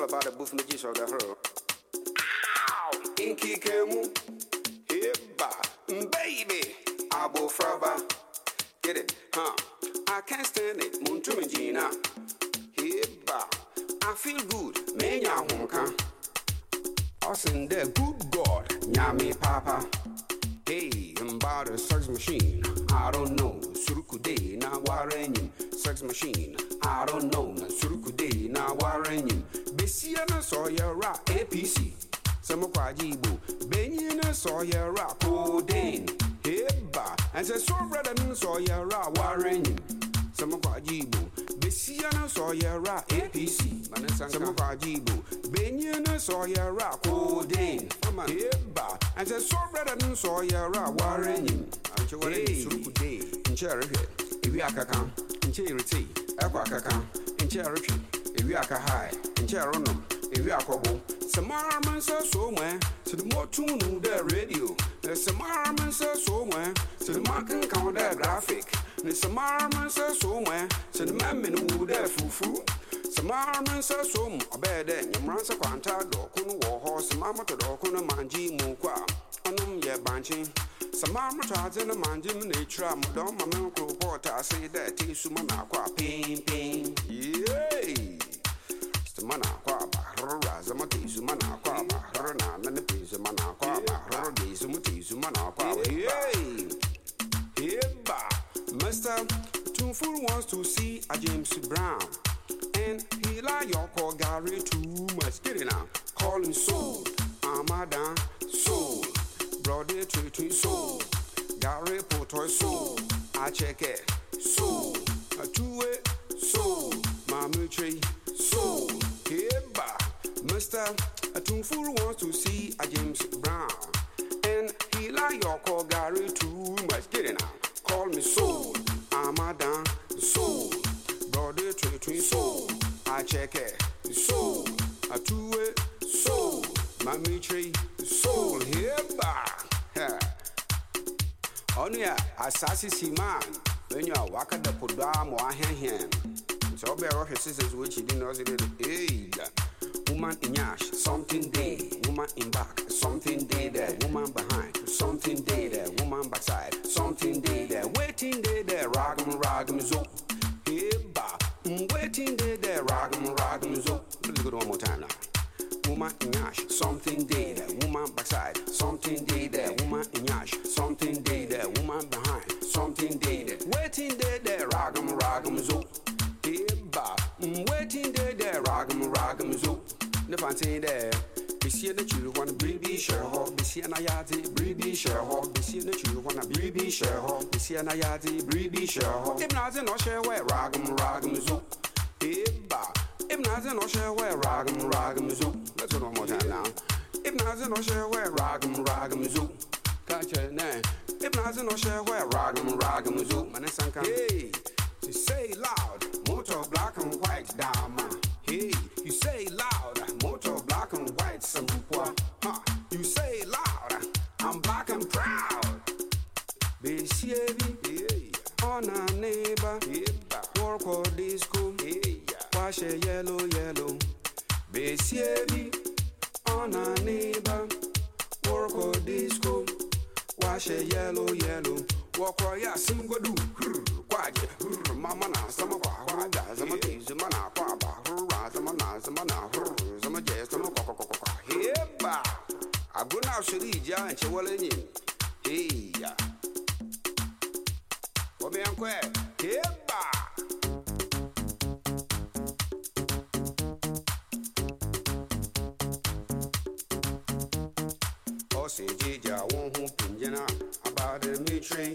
all about the booth the hero. Ow! Inky Kemu. Hibba. Baby. Abo Fraba. Get? I can't stand it. Muntumijina. Hibba. I feel good. Menya Honka. Austin there. Good God. Nyami Papa. Hey, I'm about a sex machine. I don't know. Surukude na warenyim. Sex machine. I don't know. Surukude na warenyim. besia na sọ yẹ ra apc sẹmukwaji igbo benyi na sọ yẹ ra codeine eba ẹsẹ sọbrẹdẹ na sọ yẹ ra warenyim sẹmukwaji igbo besia na yẹ ra apc sẹmukwaji igbo benyi na sọ yẹ ra codeine eba ẹsẹ sọbrẹdẹ na sọ yẹ ra warenyim nkyẹn rehwẹ ewi akaka nkyẹn irete ẹkọ akaka nkyɛn retwe ewi aka hae nkyɛn renom ewi akɔbo sɛ mara me nsa so mɛ sɛ de mɔtum no dɛ radio. Na sɛ mara me nsa so mɛ sɛ de makenkan dɛ graphic na sɛ so mɛ sɛ de mɛmene wu dɛ fufuru sɛ mara me so mu ɔbɛyɛ dɛ nyamra nsa kwanta dɔɔko no wɔ hɔ sɛ mamatɔ dɔɔko no mangye mu kɔ a ɔnom yɛ bankye sɛ mamatɔ adze no mangye mu na ɛkyira mu dɔm ma me nkuropɔɔta ase dɛ te su ma na akɔ a yei sɛ ma na akɔ aba rora sɛ ma te su ma na akɔ aba rora na na ne pe su ma na akɔ aba rora de su mu te su ma na Mr. Tunfur wants to see a James Brown. And he like your call Gary too much. Get it now. Call him Soul. Amadan Soul. Brother Tree Soul. Gary Potoy Soul. I check it. Soul. A two way Soul. Mama Tree Soul. Eba, Mr. Tunfur wants to see a James Brown. And he like your call Gary too much. Get it now. Call me Soul. Tree Soul. Hereba. Ha. Only a assassin si man. When you are walking the Podam or Hen So be a sisters which he didn't know. Hey, woman in yash, something day. Woman in back, something day there. Woman behind, something day there. Woman backside, something day there. Waiting day there. Ragam, ragam, zo. Hey, ba. Waiting day there. Ragam, ragam, zo. Let's go one more time now. Woman in yash, something day there. Woman backside, something day there. Woman in yash, something day there. Woman behind, something day there. Waiting day there. Ragam, ragam, zo. Hey, ba. Waiting day there. Ragam, ragam, zo. Ne fancy there. Ho Bisia na yadi bribi share ho Bisia na churu wana bribi share ho Bisia na yadi bribi share ho Ibn Azin no share where ragam ragam zo Ibba Ibn Azin no share where ragam ragam zo Let's go one more time now. Ibn Azin no share where ragam ragam zo Kacha ne Ibn Azin no share where ragam ragam zo Manesanka Hey You say loud. Motor black and white dama wash a yellow, yellow. Besiebi, on a neighbor, work or disco, wash a yellow, yellow. Walk or ya sim go do, mama na sama kwa, waga, sama tea, sama na kwa ba, hurrah, sama na, sama na, hurrah, sama jazz, sama kwa kwa kwa kwa. Heba, aguna shiri ja nche wale nyi. Hey, ya. Obiankwe, heba. Ose jeje awon ho pinjana about the mitrin.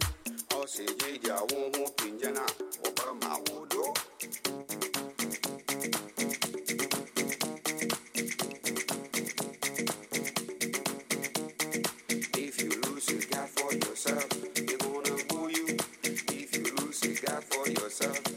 Yourself.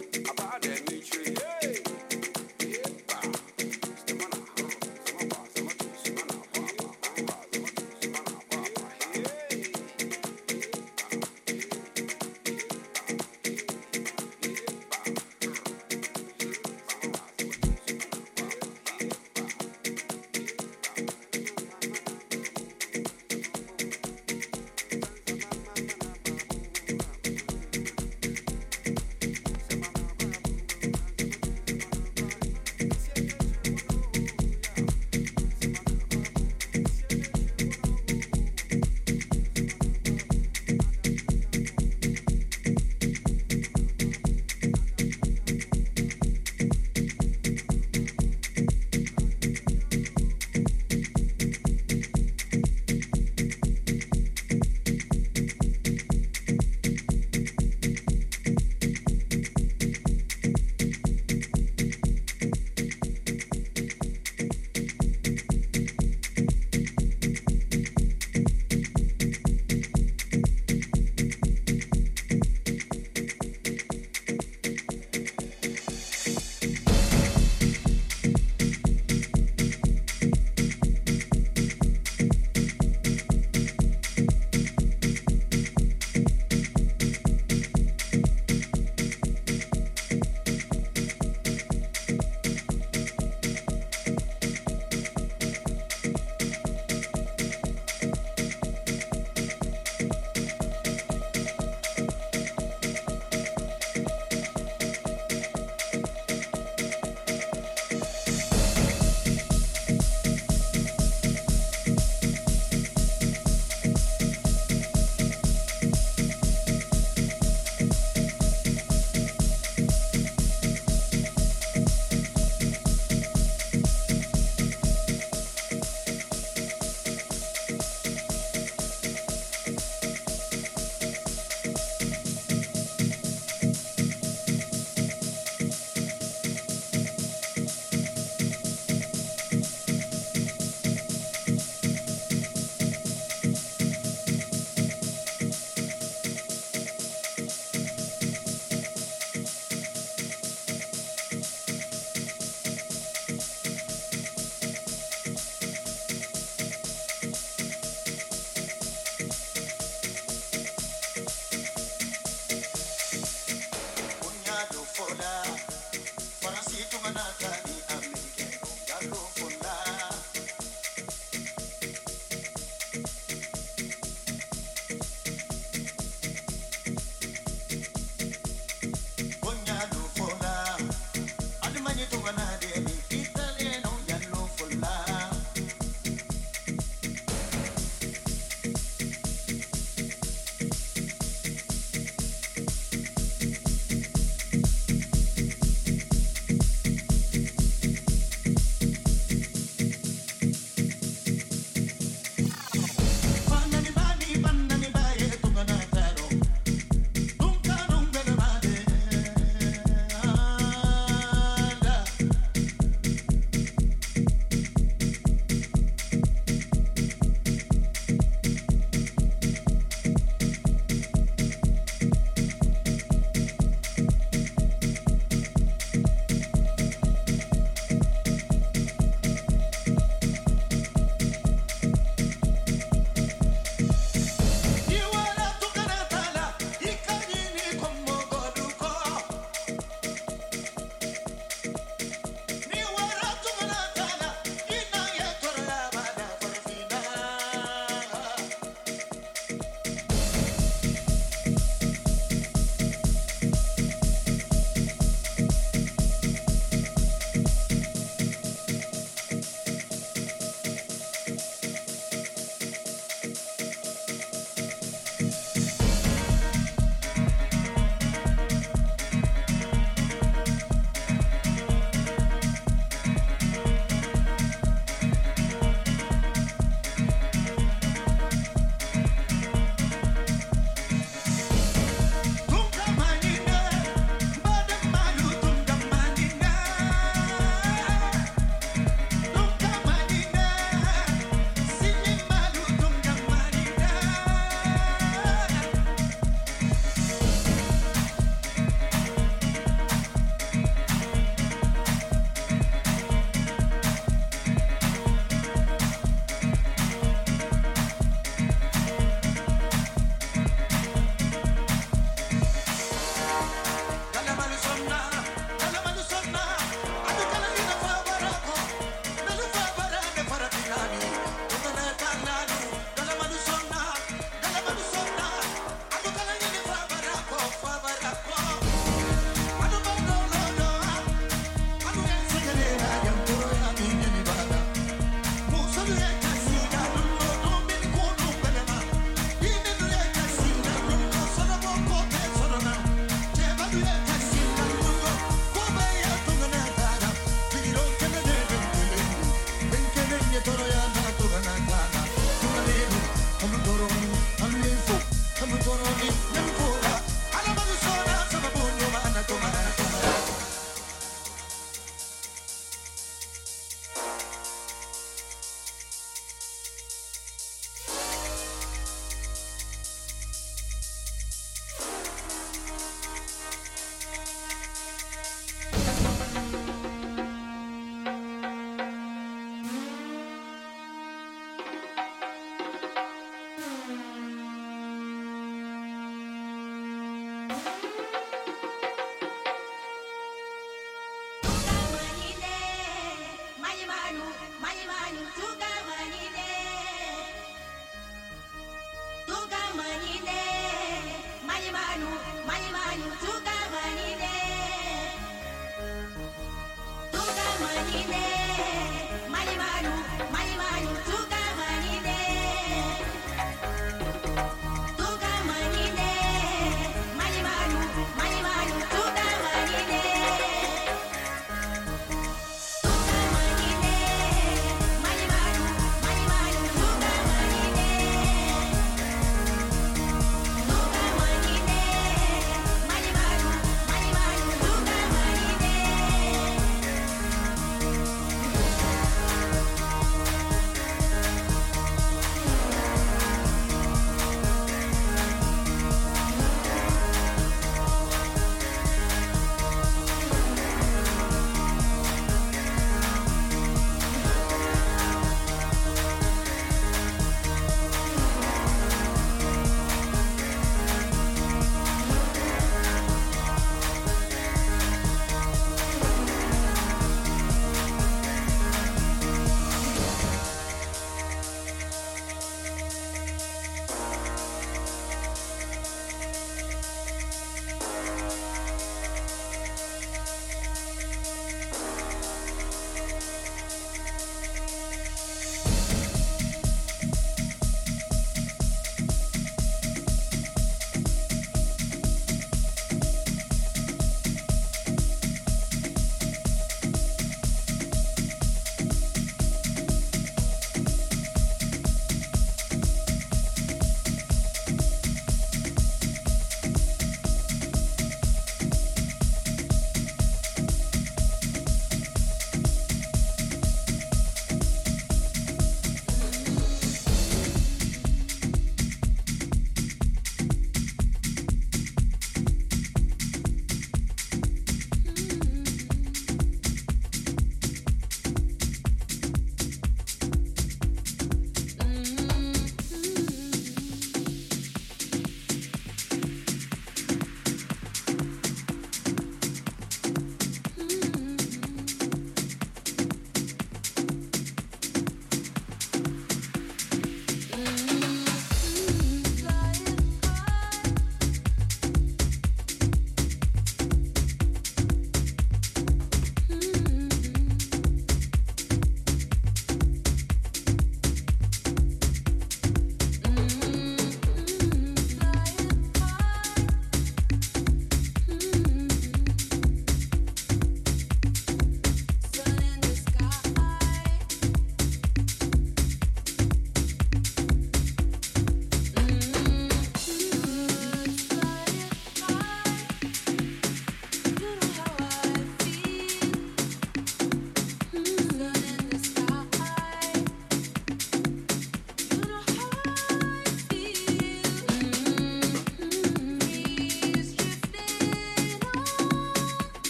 Tukamanine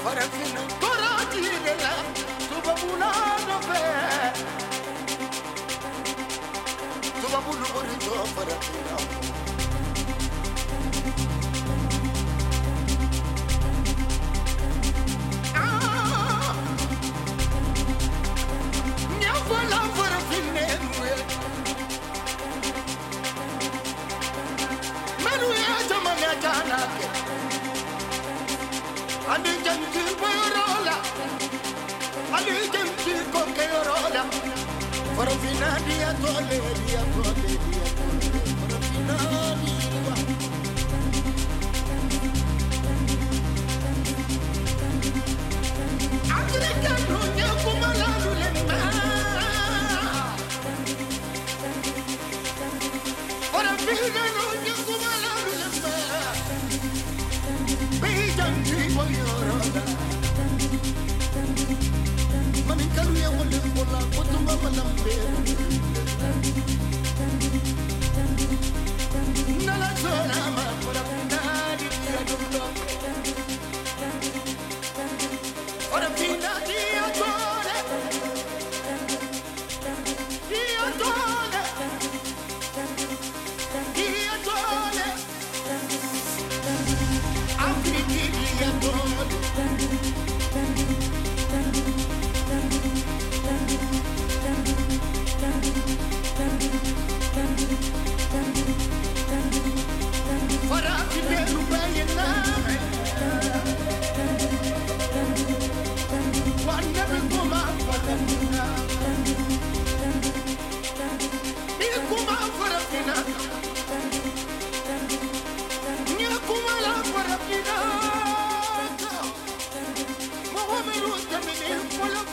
For a no corre to para ti la Tu babu no corre to para Alijam ki kokerola, farofina dia tole dia tole dia. feeling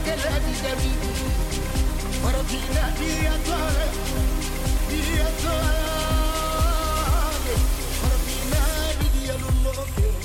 anche le miserie Orogina di attuale, di attuale Orogina di alunno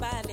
fɔ